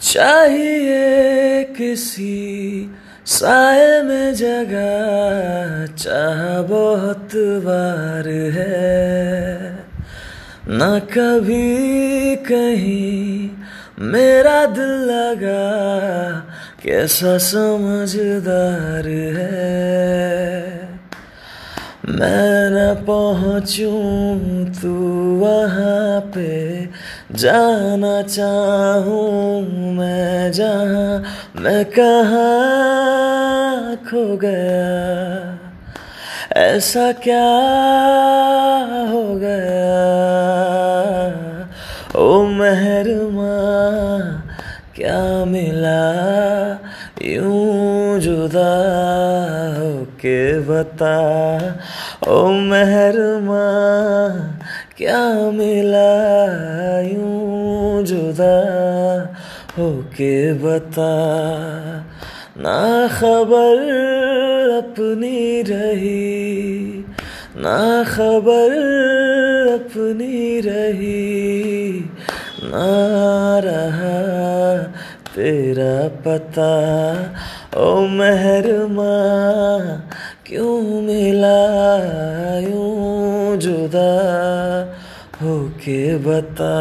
चाहिए किसी साय में जगह चाह बहुत बार है। न कभी कहीं मेरा दिल लगा कैसा समझदार है। मैं न पहुँचूं तू वहाँ पे। जाना चाहूँ मैं जहाँ। मैं कहाँ खो गया? ऐसा क्या हो गया? ओ महरमा, क्या मिला? यूँ जुदा के बता, ओ महरमा, क्या मिला यूँ जुदा हो के बता? ना खबर अपनी रही, ना खबर अपनी रही, ना रहा तेरा पता ओ महरमा क्यों मिला यूँ जुदा होके बता?